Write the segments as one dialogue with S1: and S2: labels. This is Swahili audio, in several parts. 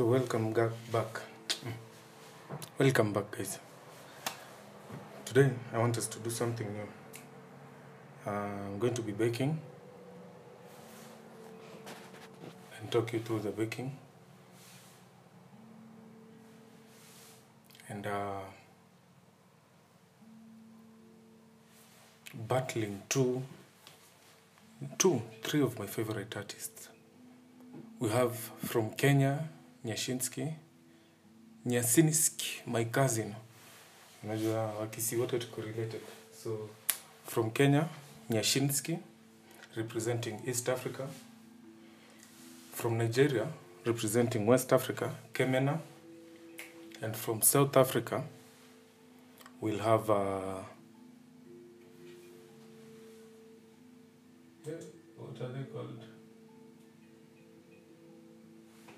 S1: So welcome back. Welcome back, guys. Today I want us to do something new. Uh, I'm going to be baking and talk you through the baking. And uh, battling two, two, three of my favorite artists. We have from Kenya, Nyashinsky, Nyasinski, my cousin. Unajua wakisi wote tuko related. So from Kenya, Nyashinsky, representing East Africa. From Nigeria, representing West Africa, Kemena. And from South Africa, we'll have uh, what are they called?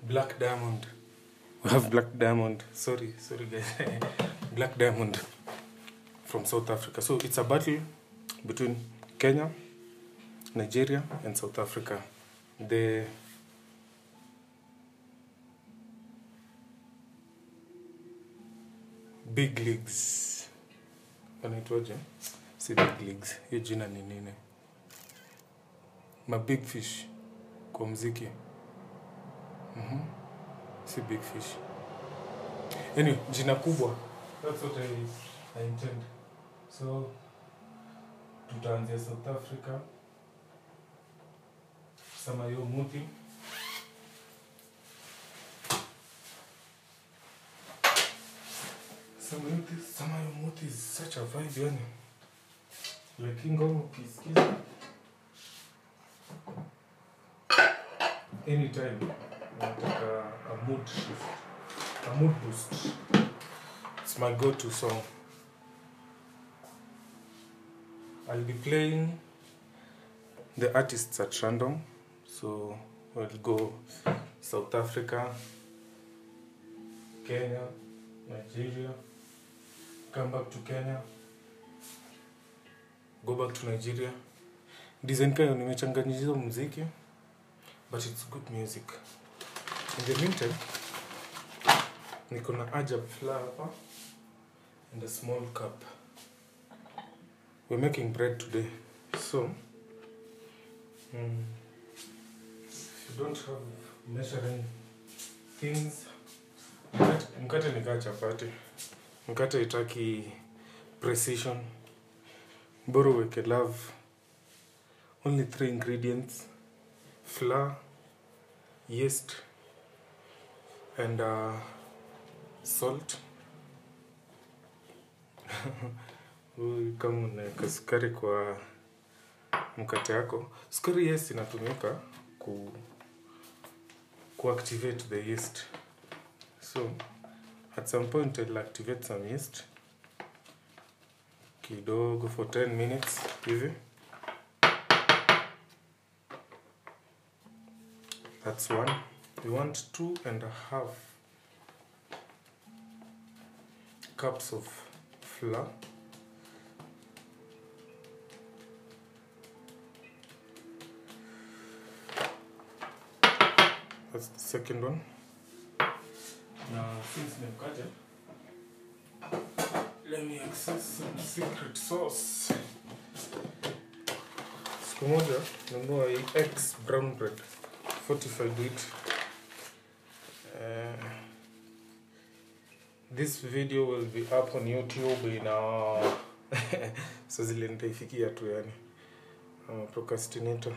S1: Black Diamond. We have Black Diamond. Sorry, sorry guys. Black Diamond from South Africa. So it's a battle between Kenya, Nigeria, and South Africa. The big leagues anaitwaje Si big leagues, hiyo jina ni nini? mabig fish kwa mziki. Mhm. Si big fish. Anyway, jina kubwa. That's what I, I intend. So tutaanzia South Africa. Sama hiyo muthi. Is such a vibe yani. Anytime nataka a mood shift, a mood boost. It's my go-to song. I'll be playing the artists at random. So we'll go South Africa, Kenya, Nigeria, come back to Kenya, go back to Nigeria. Design kayo nimechanganyisha muziki but it's good music. In the meantime, niko na Ajab flour hapa and a small cup. We're making bread today. So, mm, if you don't have measuring things, mkate, mkate ni kaa chapati. Mkate itaki precision. Bora uweke love. Only three ingredients. Flour, yeast, and uh, salt. Huyu kama unaweka sukari kwa mkate yako, sukari yes inatumika ku kuactivate the yeast. So at some point I'll activate some yeast kidogo for 10 minutes hivi. That's one. We want two and a half cups of flour. That's the second one. Now, since nimekata, let me access some secret sauce. Siku moja nunua hii X brown bread fortified wheat. This video will be up on YouTube in uh, so zile nitaifikia tu yani. uh, procrastinator.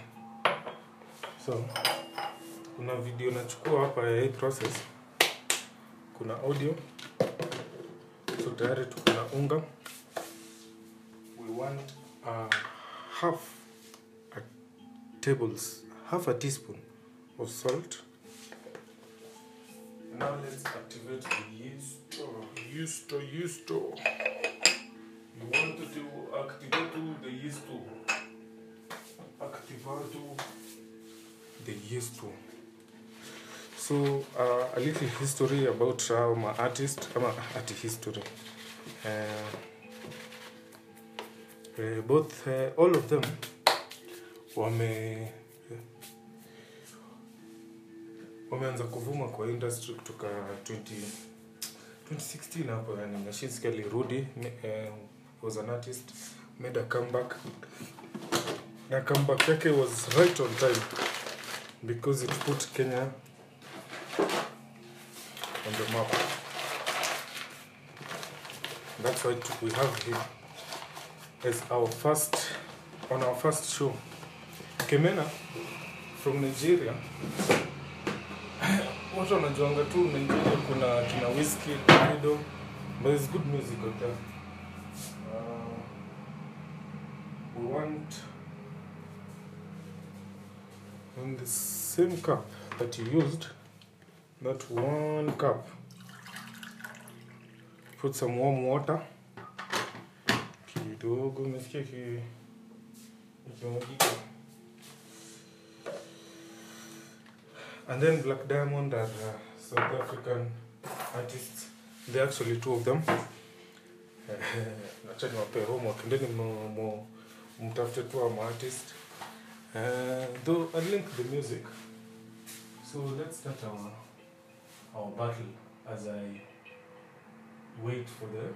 S1: So kuna video nachukua hapa ya hii process. Kuna audio. So tayari tuko unga. We want uh, half a tables, half a teaspoon of salt. Now let's activate the yeast. Yeast, yeast. You want to activate the yeast. Activate the yeast. So uh, a little history about uh, my artist, ama art history. Uh, uh, both, uh, all of them wame wameanza kuvuma kwa industry kutoka 20 2016 hapo yani Nyashinski alirudi eh, was an artist made a comeback. Na comeback yake was right on time because it put Kenya on the map. That's why we have him as our first on our first show. Kemena from Nigeria watu wanajuanga tu Nigeria kuna kina Wizkid, Davido but it's good music out there uh, we want in the same cup that you used that one cup. Put some warm water. Kidogo umesikia ki and then black diamond are uh, south african artists. There are actually two of them. Acha niwape homework ndeni mu- mu- mtafute tu ama artist. Uh, though i link the music. So let's start our our battle as i wait for the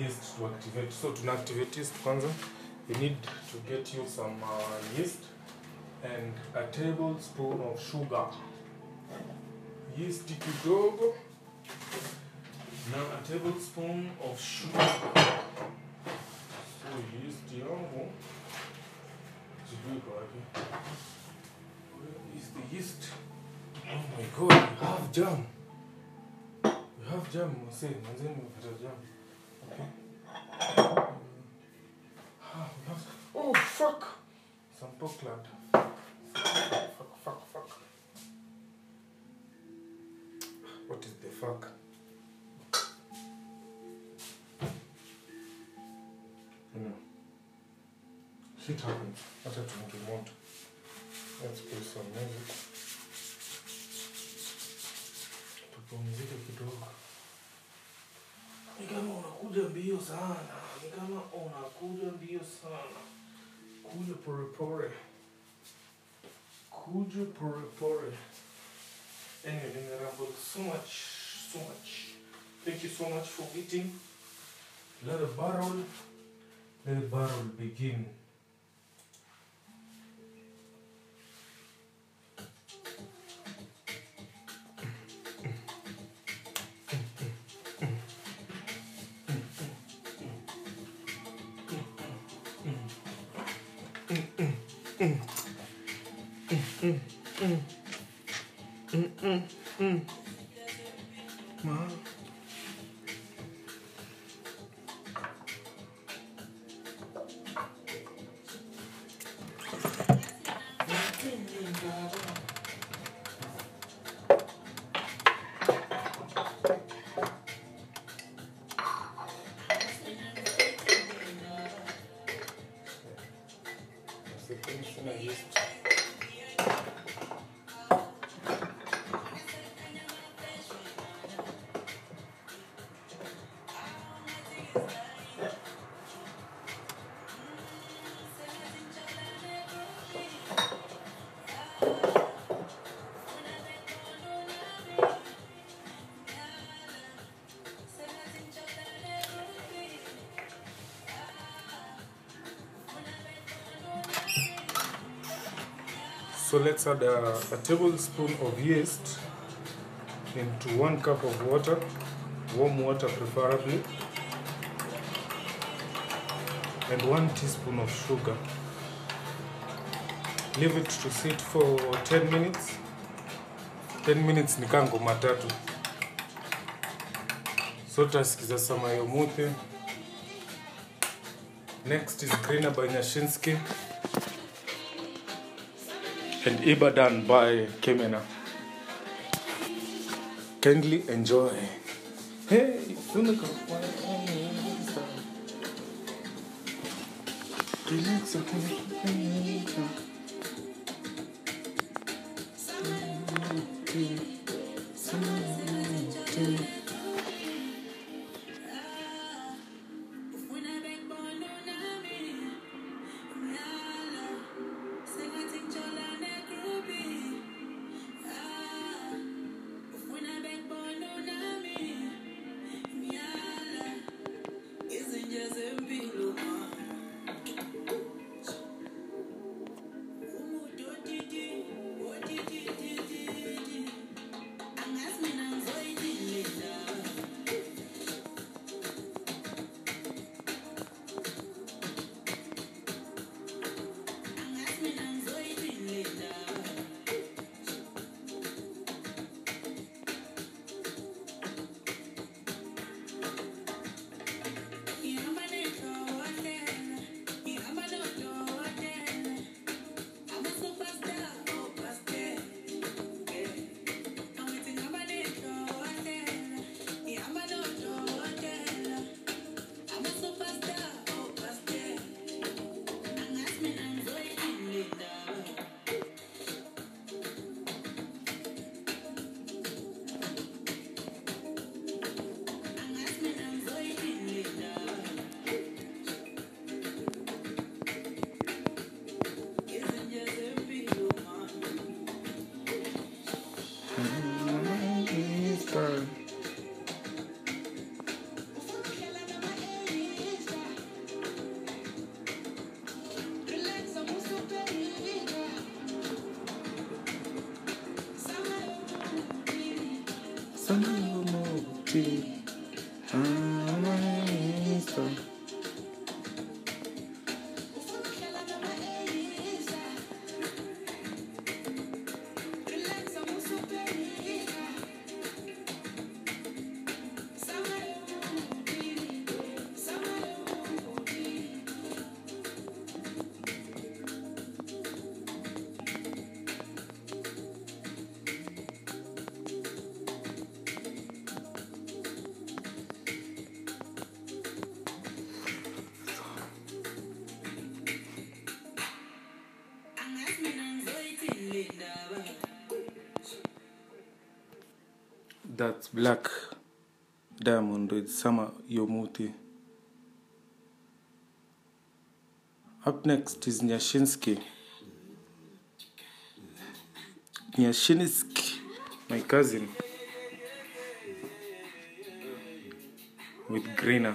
S1: yeast to activate. So to activate yeast kwanza you need to get you some uh, yeast and a tablespoon of sugar. Yeast kidogo Now a tablespoon of sugar. So yeast yangu sijui kwa wapi where is the yeast? Oh my god we have jam. We have jam mase manzeni umepata jam. Okay. Ah, we have oh fuck. Some porkland fuck fuck fuck what is the fuck? No. shit happens acha tumke moto let's play some music. Tupumzike kidogo. Ni kama unakuja mbio sana. Ni kama unakuja mbio sana. Kuja porepore kuja porepore anyway nimeramble so much so much thank you so much for eating. let the barrel let the barrel begin So let's add a, a tablespoon of yeast into one cup of water, warm water preferably, and one teaspoon of sugar. Leave it to sit for 10 minutes. 10 minutes ni kango matatu. tatu. So tutasikiza sama yomuthi. Next is Greener by Nyashinsky and Ibadan by Kemena. Kindly enjoy. Hey, Relax, okay.
S2: Black Diamond Summer Yomuti. Up next is Nyashinsky. nyashinski my cousin, with Greener.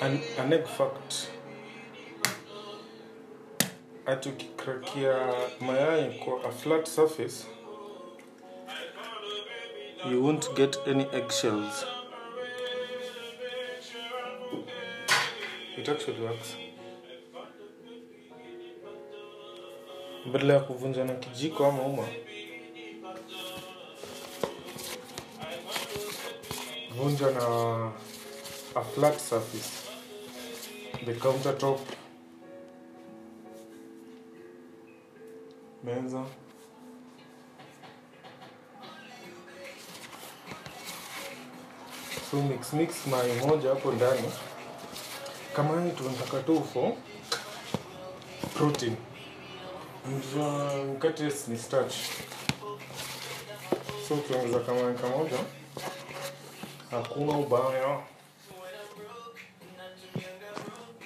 S2: An, an egg fact. Ati ukikrakia mayai kwa a flat surface. You won't get any eggshells. It actually works. Badala ya kuvunja na kijiko ama uma. Vunja na a flat surface the countertop. Meza so mix mix mayai moja hapo ndani. Kama hii tunataka tu for protein. Mkate ni starch. So ukiongeza kama kamoja hakuna ubaya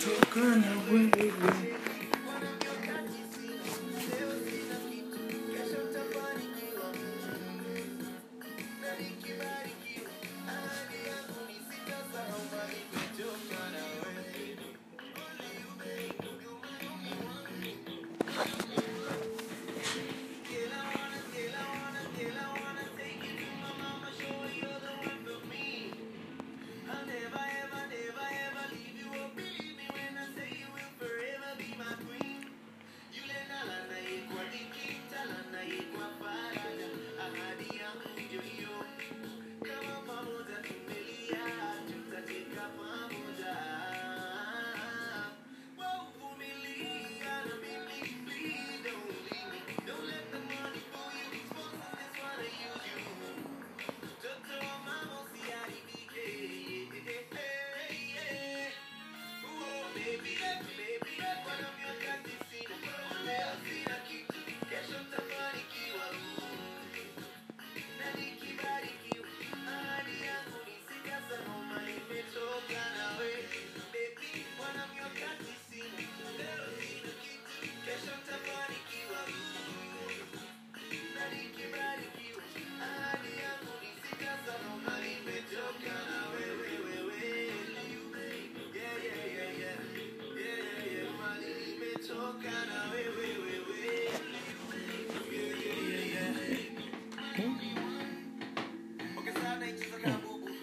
S3: Took on away.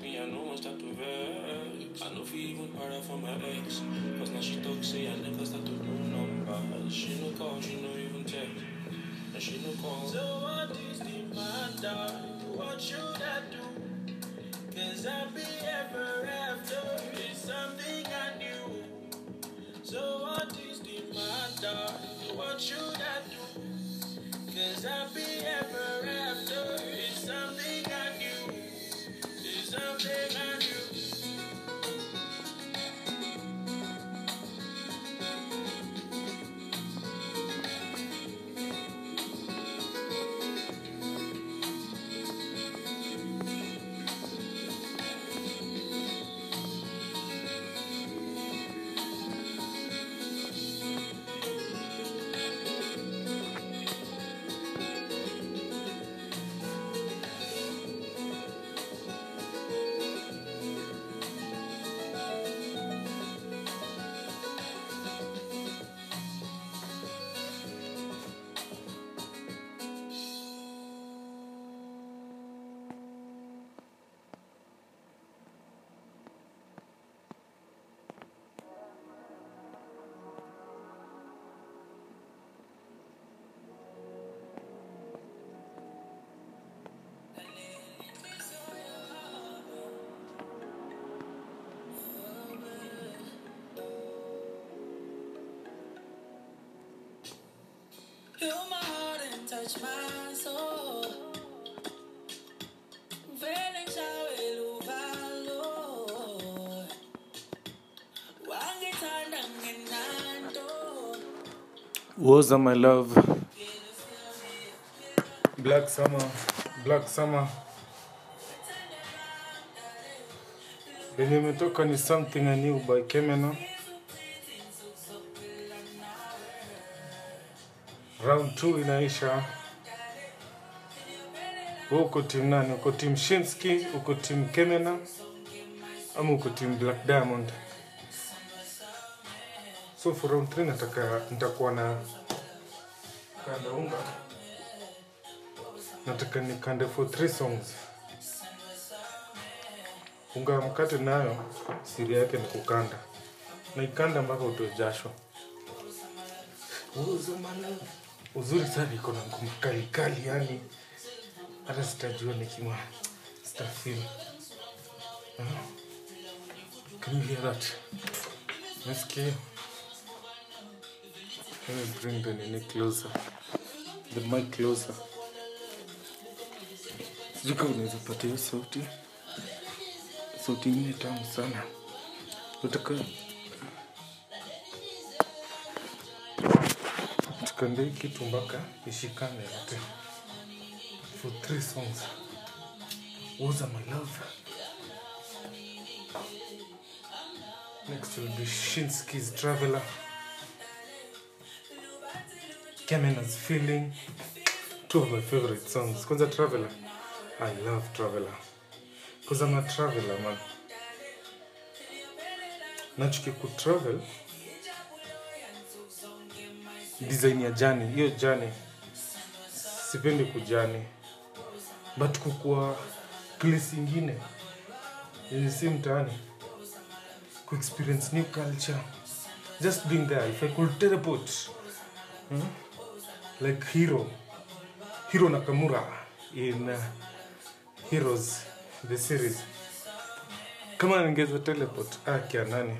S3: me, I know one start to vex. I know feel even para for my ex. Cause now she talk say I never start to do numbers. She no call, she no even text. And she no call. So what is the matter? What should I do? Cause happy ever after is something I knew. So what is the matter? What should I do? Cause happy ever after
S4: Heal my heart and touch my soul. Feelings aweluvalo. Wangithanda ngenanto.
S1: Woza my love. Black summer. Black summer. Lenye imetoka ni something I knew by Kemena. Round 2 inaisha. Wewe uko team nani? Uko timu Shinski, uko timu Kemena ama uko timu Black Diamond? So for round 3 nataka nitakuwa na kanda unga. Nataka nikande for 3 songs. Unga mkate nayo siri yake ni kukanda. Na ikanda mpaka utoe jasho. my malove. Uzuri sana iko na ngoma kali kali yani hata sitajua nikima sitafeel. Uh, Can you hear that? Nasikia. Let me bring the nini closer. The mic closer. Sijui unaweza pata hiyo sauti. Sauti ingine tamu sana. Nataka hii kitu mpaka ishikane yote. For three songs. Woza my love. Next will be Shinski's Traveler. Kemena's Feeling. Two of my favorite songs. Kwanza Traveler. I love Traveler. Because traveler, man. Nachuki ku travel design ya jani. Hiyo jani sipendi kujani. But kukua place ingine yenye si mtaani. Kuexperience new culture. Just being there if i could teleport hmm? like hero hero nakamura in uh, heroes the series. Kama ningeza teleport ah, nani?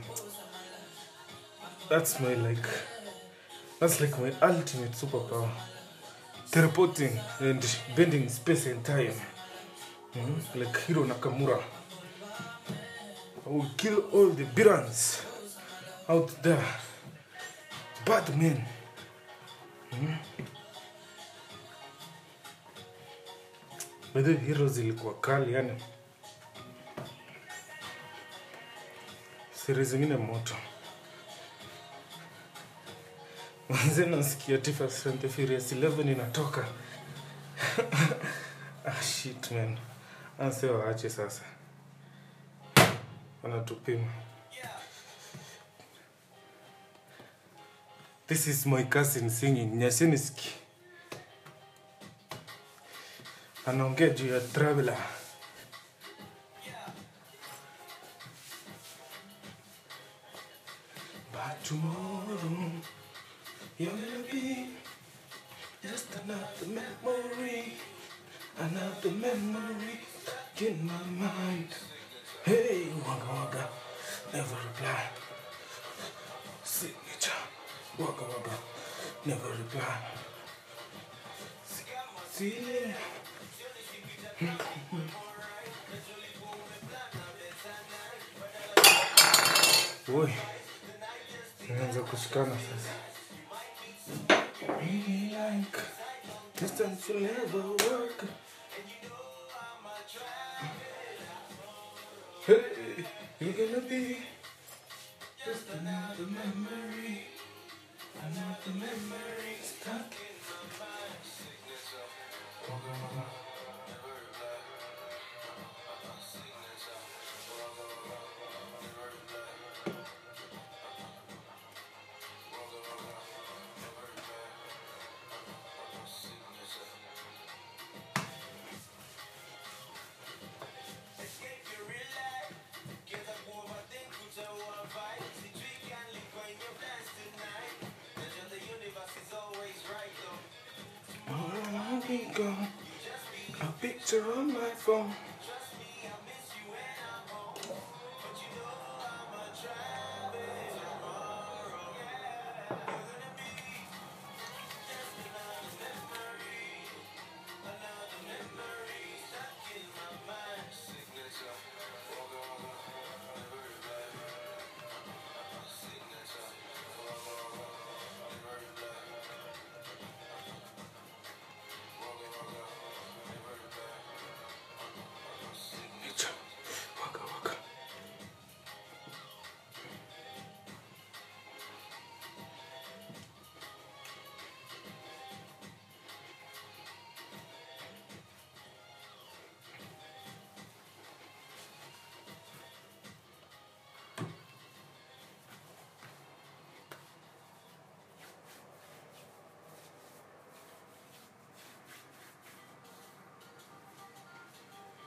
S1: That's my like that's like my ultimate superpower. Teleporting and bending space and time. Mhm, like hiro nakamura. I will kill all the birans out there. Bad men. By heroes zilikuwa kali yani. Siri zingine moto manze nasikia Fast and Furious 11 inatoka. Ah, shit man. Anse waache sasa. Wanatupima. This is my cousin singing. Nyasiniski anaongea juu ya traveler. But tomorrow you're gonna be just another memory, another memory in my mind. Hey, waka waka, never reply. Signature, waka waka, never reply. See, Oi, naanza kushikana sasa. Really like distance will never work. Hey, you're gonna be just another memory, another memory stuck we go. I picked on my phone.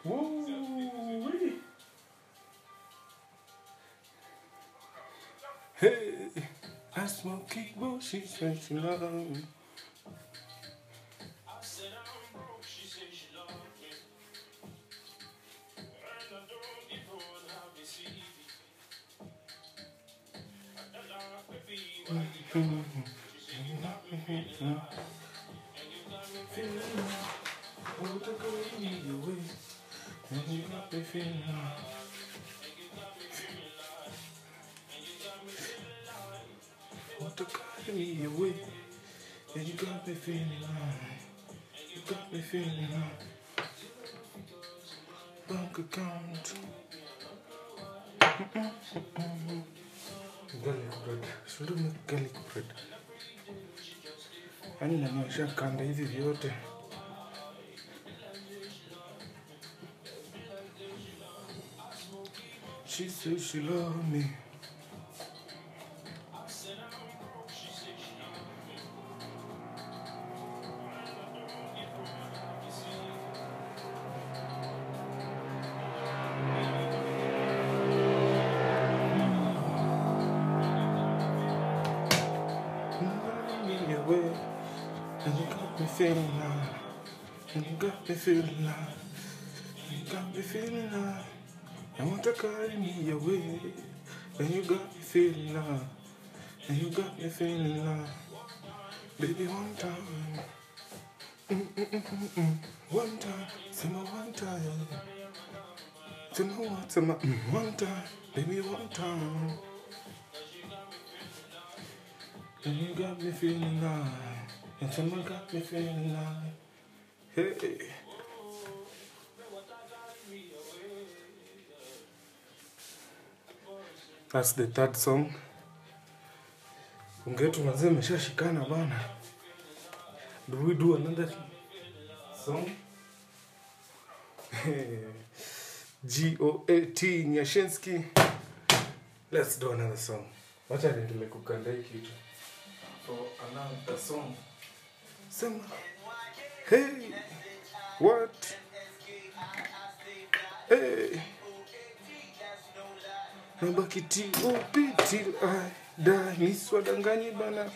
S1: Woo-wee. Hey, I smoke she said she love me. Yaani naniosha kanda hivi vyote. She says she love. Me feeling and you got me feeling
S2: high. I want to carry me away. And you got me feeling high. And you got me feeling high. Baby, one time. Mm-mm-mm-mm-mm. One time. Say my one time. Say my one, my mm, one time. Baby, one time. And you got me feeling high. And someone got me feeling high. Hey. That's the third song. Ungetu mazee ameshashikana bana. Do we do another song? G O A T Nyashinsky. Let's do another song. Wacha niendelee kukanda hii kitu. For another song. Sema. Hey. What? Hey. Nabaki T.O.P. till niswa danganyi bana.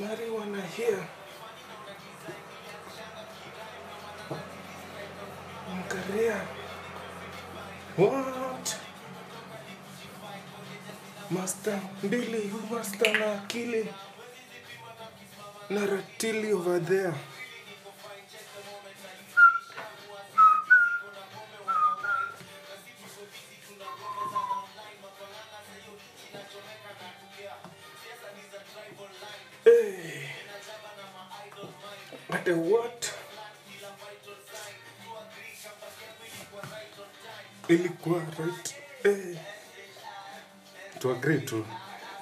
S2: Marijuana here. Mkaria. What? Master mbili, hu master na akili. Na ratili over there. The what? Ilikuwa right. eh. To agree tu.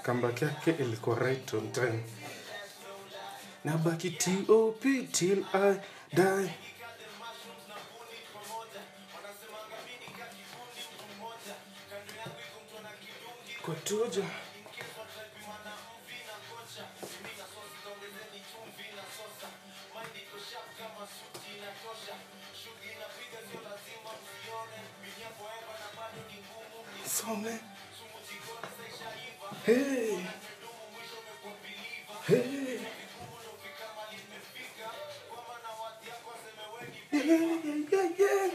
S2: Comeback yake ilikuwa right on time. Nabaki T.O.P. till I die. Kwa tuja. kutosha kama suti inatosha, shughuli inapiga sio lazima usione, vinyapo hapa na bado ni ngumu, nisome sumu eh? jikoni saisha hey. Hey. Yeah, yeah, yeah.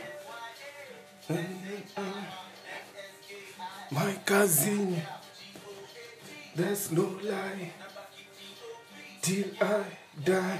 S2: My cousin, there's no lie till I die.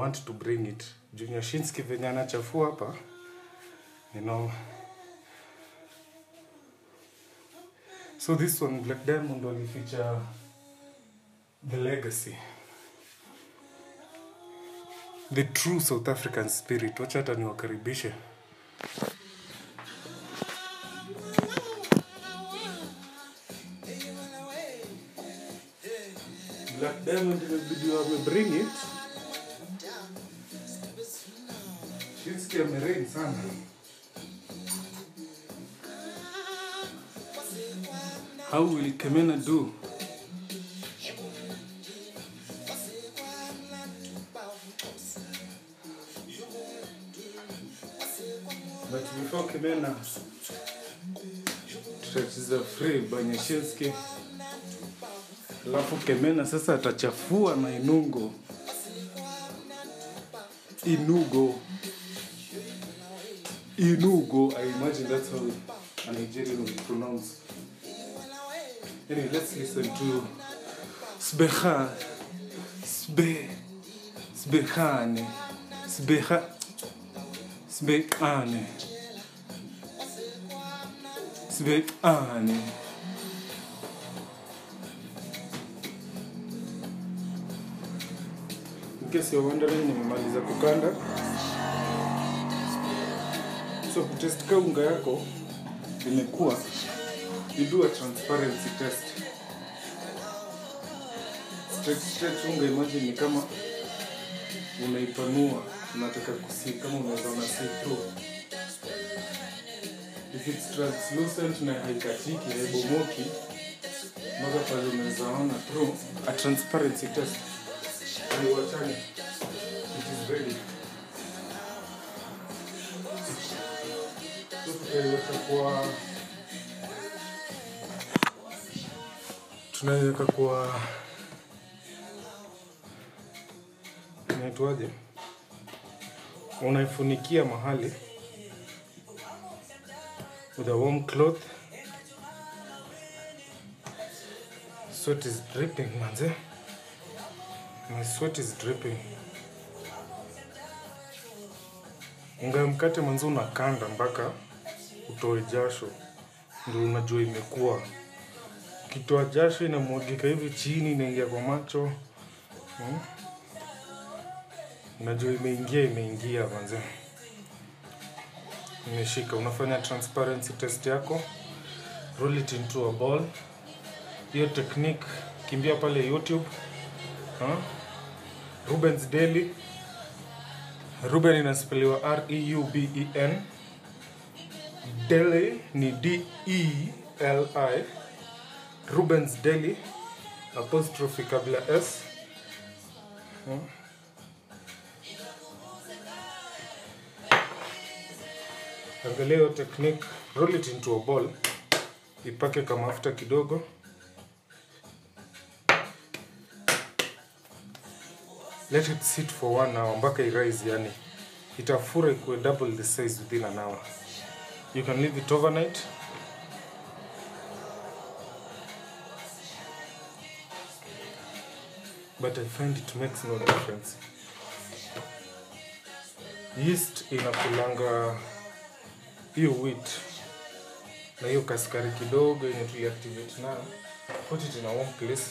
S2: want to bring it. Junior Shinsky venye anachafua hapa. You know. So this one Black Diamond walificha the legacy. The true South African spirit. Wacha hata niwakaribishe. Black Diamond imebidi wamebring it. Shinsky sana. How will Kemena do? But before Kemena, tutacheza free by Alafu Kemena sasa atachafua na Inungo. Inugo. Inugo. I imagine that's how a Nigerian would pronounce. Anyway, let's listen to Sbeha. Sbe. Sbehane. Sbeha. Sbehane. Sbehane. In case you're wondering, nimemaliza kukanda.
S1: So kutest ka unga yako imekuwa you do transparency test. Unga imagine ni kama unaipanua unataka kusi kama unaweza ona see na haikatiki haibomoki mpaka pale unaweza ona a transparency test. Haiwachani kwa tunaiweka kwa inaitwaje? Unaifunikia mahali with a warm cloth. Sweat is dripping manze. My sweat is dripping. Unga mkate manze unakanda mpaka utoe jasho ndio unajua imekuwa. Ukitoa jasho inamwagika hivi chini inaingia kwa macho. Hmm? unajua imeingia imeingia manze. Imeshika. Unafanya transparency test yako. Roll it into a ball. Hiyo technique kimbia pale youtube. Ha? rubens daily ruben inaspeliwa r-e-u-b-e-n daily ni d-e-l-i rubens Deli apostrophe kabla s hmm? angalia hiyo technique roll it into a ball ipake kama mafuta kidogo let it sit for one hour mpaka irise yani itafura ikuwe double the size within an hour you can leave it overnight. But i find it makes no difference. Yeast inakulanga hiyo wheat na hiyo kaskari kidogo yenye tuliactivate nayo. Put it in a warm place.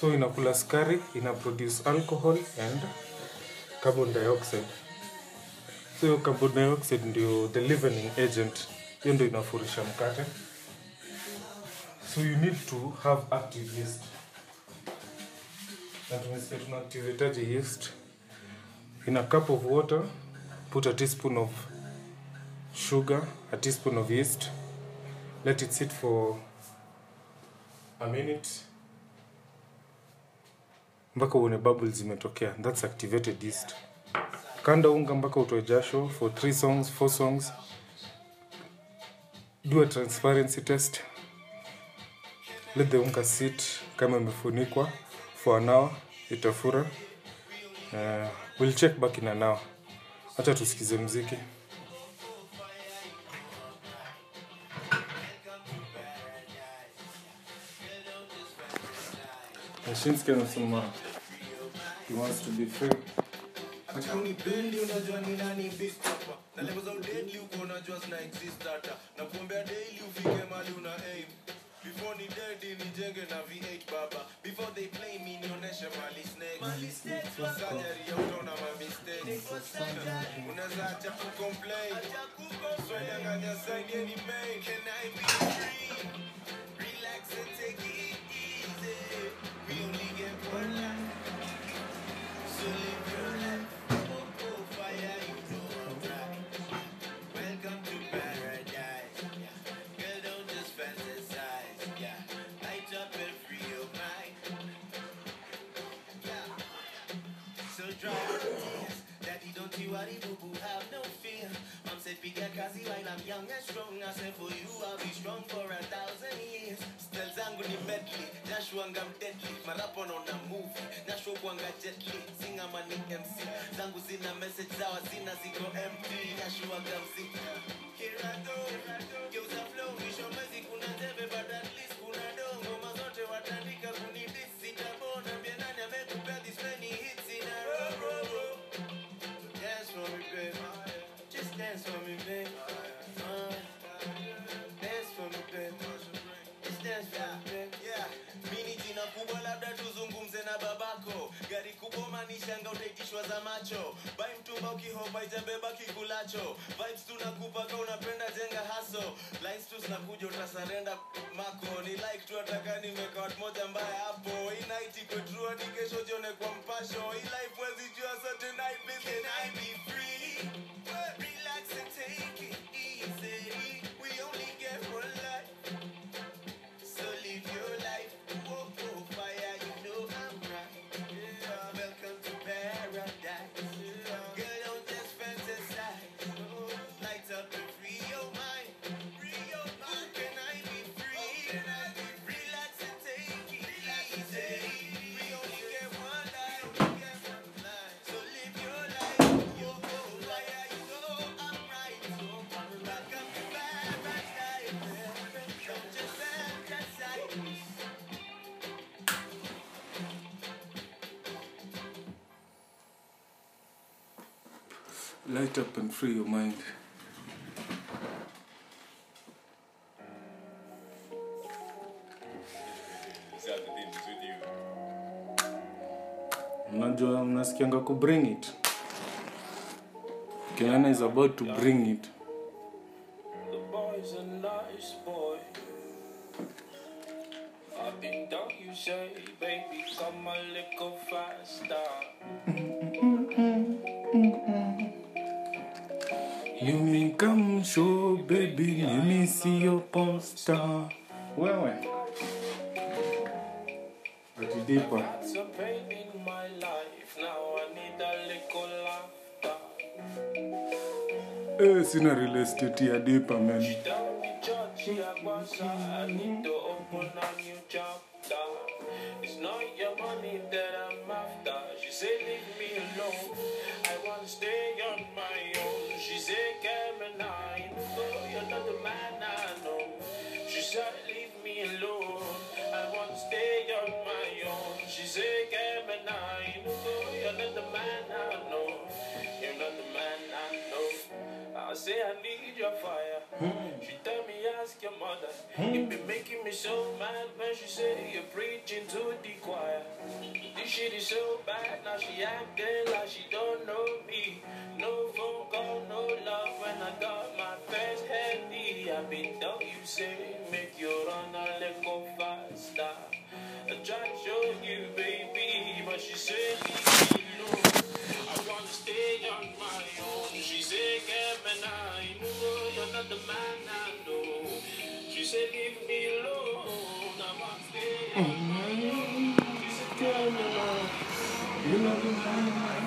S1: So inakula skari ina produce alcohol and carbon dioxide so carbon dioxide ndio the leavening agent. Hiyo ndio inafurisha mkate. So you need to have active yeast. Na tumesikia tuna activate yeast in a cup of water put a teaspoon of sugar a teaspoon of yeast let it sit for a minute mpaka uone bubbles zimetokea. That's activated yeast kanda unga mpaka utoe jasho for three songs four songs. Do a transparency test. Let the unga sit kama imefunikwa for an hour itafura. Uh, we'll check back in an hour. Hacha tusikize mziki. Yashinski anasema he wants to be free.
S2: Acha unipendi unajua ni nani beast hapa na level za uko unajua zina exist na kuombea daily ufike mali una aim. Before ni dead nijenge na V8 baba. Before they play me nionyeshe mali snake surgery ya utaona ma mistakes. Unaweza acha ku complain so nyang'anya any main can I be free relax and take it easy. We only get one life boo boo have no fear. Mom said piga kazi while I'm young and strong. I said for you I'll be strong for a thousand years. Style zangu ni medley Nashuanga mdeadly Marapo naona movie Nashuwa kuanga jetly Singa mani MC Zangu zina message zawa zina ziko empty. Nashuwaga mziki Here I go. Geuza flow Mwisho mwezi kuna tebe But at least za macho. Bai mtumba ukihopa itabeba kikulacho. Vibes tunakupaka unapenda jenga haso lines tu zinakuja utasarenda mako. Ni like tu ataka nimekawat moja mbaya hapo. Inaiti iko hadi kesho jione kwa mpasho. Hii life wezi jua sote night please can be free. Relax and take it easy light up and free your mind.
S1: Unajua unasikianga ku bring it. Kenana is about to bring it
S3: baby
S1: let me see your poster. Wewe ati deeper
S3: Had some pain in my life, now I need a little laughter.
S1: eh sina real estate ya dipa man.
S3: It's not your money that I'm Said, leave me alone. I want to stay on my own. She said, Gemini, I say I need your fire. Hmm. She tell me ask your mother. Hmm. It be making me so mad when she say you're preaching to the choir. This shit is so bad now she acting like she don't know me. No phone call, no love when I got my first handy. I been done you say make your run a little faster. I try to show you baby, but she say leave me alone. I wanna stay on my wake up and I move on another man I know. She said, leave me alone. I'm. She said, tell me. You love
S4: me,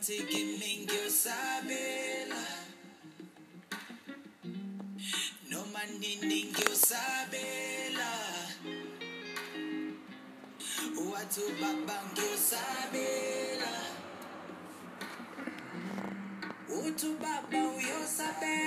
S4: matikin mingyo sabela No maniningyo sabela Watu babangyo sabela Utu baba uyo sabela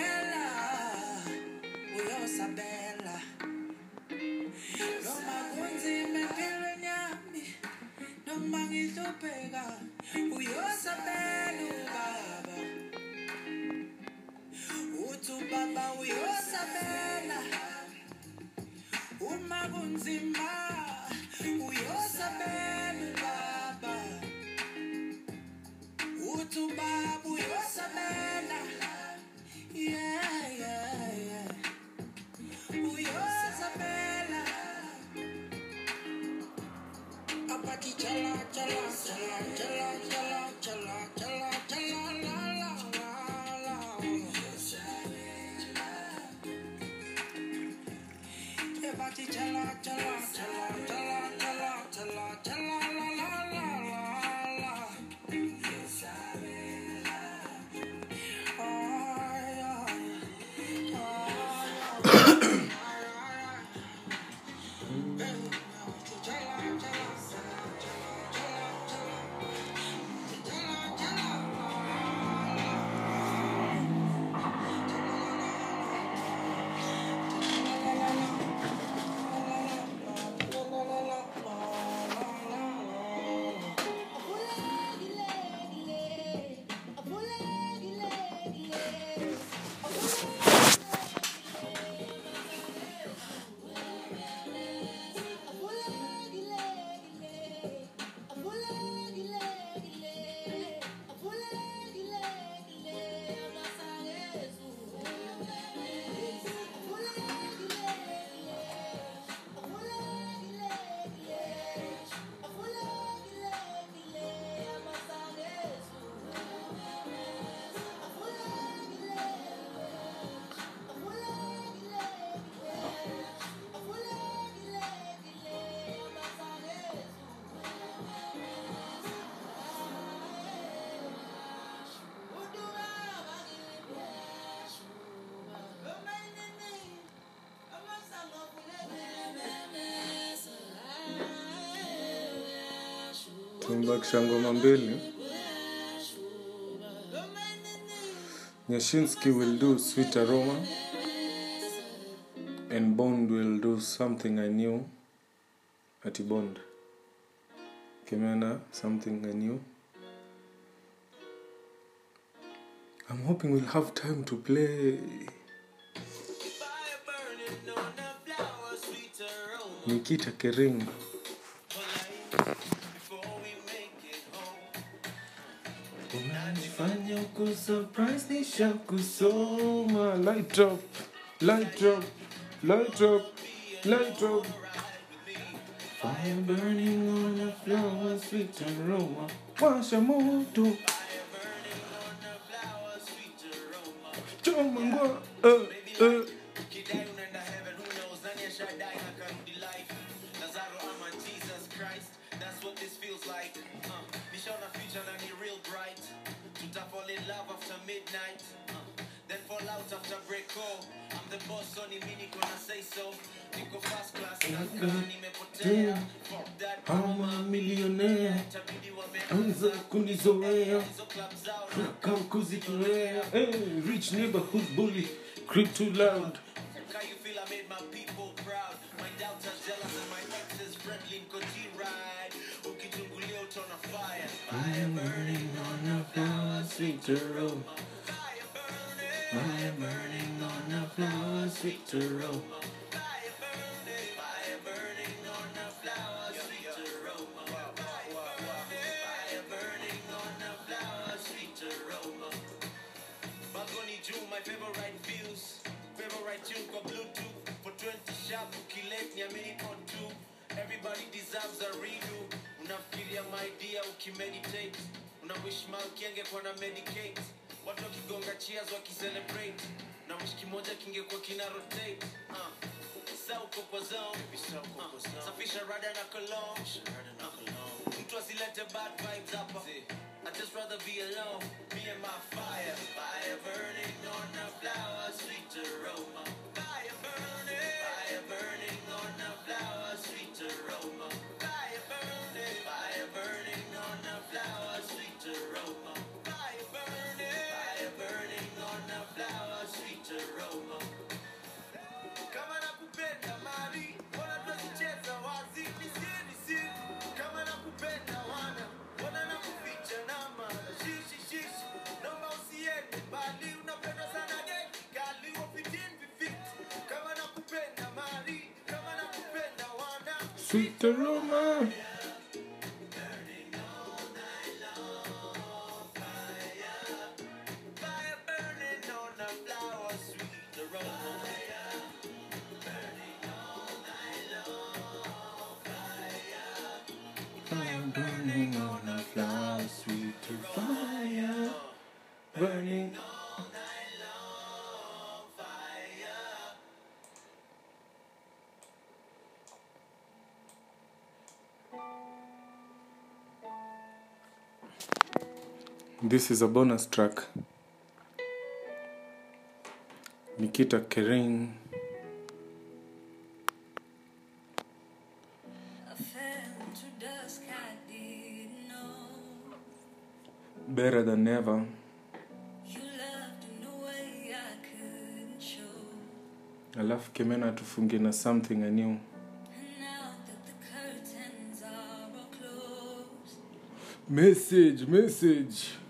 S1: tumebakisha ngoma mbili. Nyashinsky will do sweet aroma and bond will do something i knew ati bond. Kimena something i knew. I'm hoping we'll have time to play. Nikita kering uko surprise nisha kusoma light up light up light up light up. Fire burning on a flower sweet aroma. Washa moto choma
S2: midnight. Uh, then fall out after break call. I'm the boss, so ni mimi niko na say so. Niko first class, nimepotea. Fuck that,
S1: ama millionaire anza kunizoea
S2: hizo club zao.
S1: kama kuzitolea hey, rich neighborhood bully creep too loud
S2: How you feel I made my people proud. My doubters jealous and my exes friendly. Nkoji ride. Ukichungulia utaona fire. Fire burning on the flower,
S1: sweet
S2: fire burning.
S1: Fire burning on a flower sweet aroma
S2: Fire burning. On the flower, sweet aroma. Fire burning on the my favorite views. Favorite tune kwa Bluetooth. For 20 sharp, ukilate niamini on two. Everybody deserves a redo. Unafikiria my dear ukimeditate. Una wish malkia angekuwa na medicate. Watu wakigonga cheers wakicelebrate. Na wish kimoja kingekuwa kina rotate. Uh. Sa uko kwa zone. Uh. Safisha rada na cologne. Uh. Mtu asilete bad vibes hapa. I just rather be alone. Me and my fire. Fire burning on the flower, sweet aroma. Fire burning. Fire burning on the flower, sweet aroma. Fire burning. Fire burning on the flower, sweet aroma. Sweet aroma. burning on a flower, sweet to
S5: fire, burning all night fire. This is a bonus track. Nikita Kering. better than ever. Alafu Kemena tufunge na something
S1: anew.
S5: Message, message.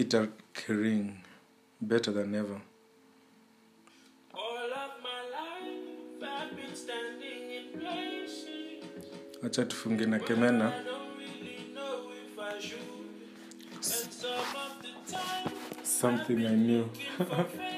S5: Peter Kering, better than ever. Acha tufunge na Kemena. Something I knew.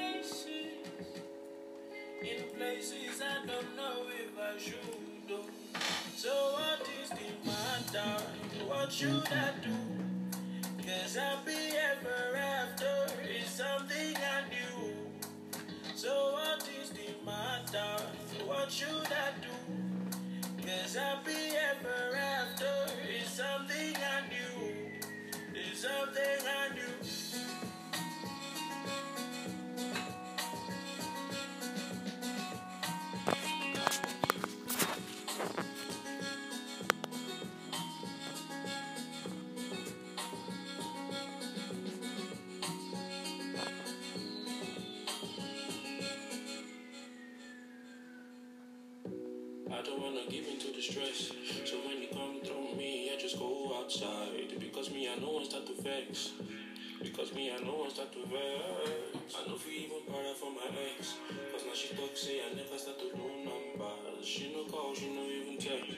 S3: Because me, I know I start to vex. I know if you even para for my ex. Cause now she talk, say I never start to know numbers. She no call, she no even text.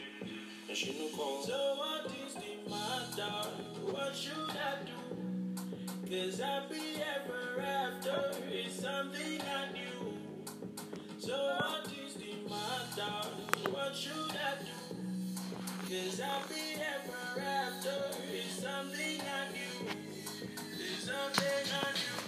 S3: And she no call. So what is the matter? What should I do? Cause happy ever after is something I knew. So what is the matter? What should I do? Cause happy ever after. It's something I knew. It's something I knew.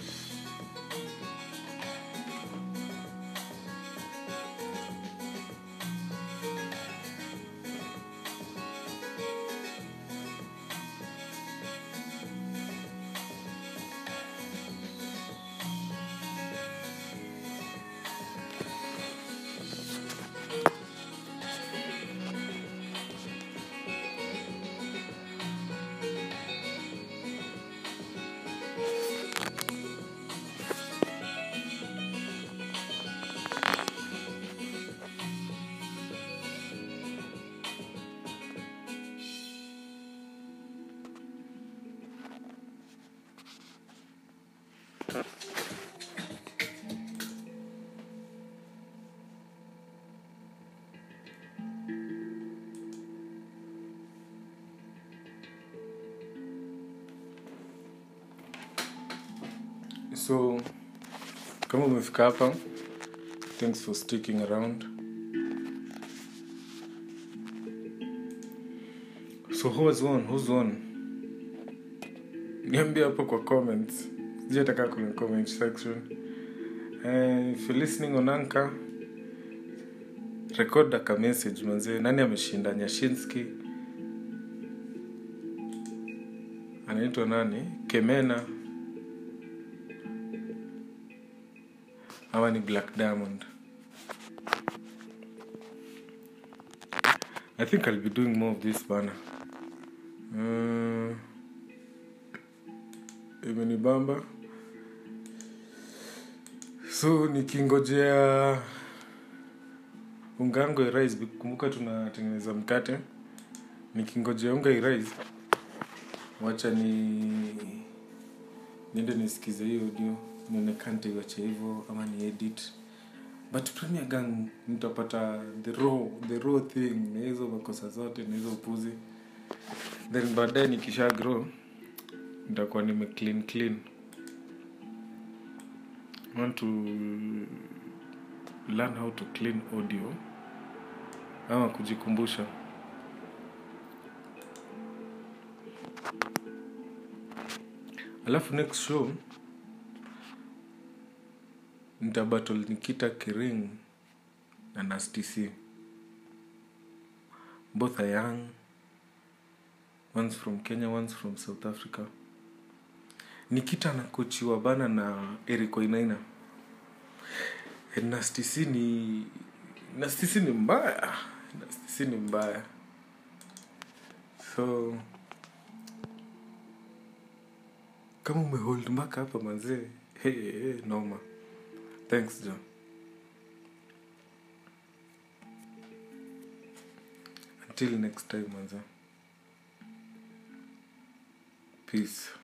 S1: So kama umefika hapa thanks for sticking around. So who's on? Who's on? Niambia hapo kwa comments. Sijui ataka kwenye comment section. Uh, if you're listening on anchor record aka message manzee nani ameshinda? Nyashinski. Anaitwa nani? Kemena ama ni black diamond. I think i'll be doing more of this bana uh, imenibamba so nikingojea unga yangu irise kumbuka tunatengeneza mkate. Nikingojea unga irise wacha ni niende nisikize hiyo audio nione kante iwache hivyo ama ni edit. But premier gang nitapata the raw the raw thing. Na hizo makosa zote na hizo upuzi then baadaye nikisha grow nitakuwa nime clean clean. I want to learn how to clean audio ama kujikumbusha. Alafu next show nitabattle nikita kiring na nastc both are young. One's from kenya one's from south africa. Nikita anakochiwa bana na erikoinaina nastc ni nastc ni mbaya. Nastc ni mbaya. So kama umehold mpaka hapa manzee hey, hey, noma thanks john until next time manze peace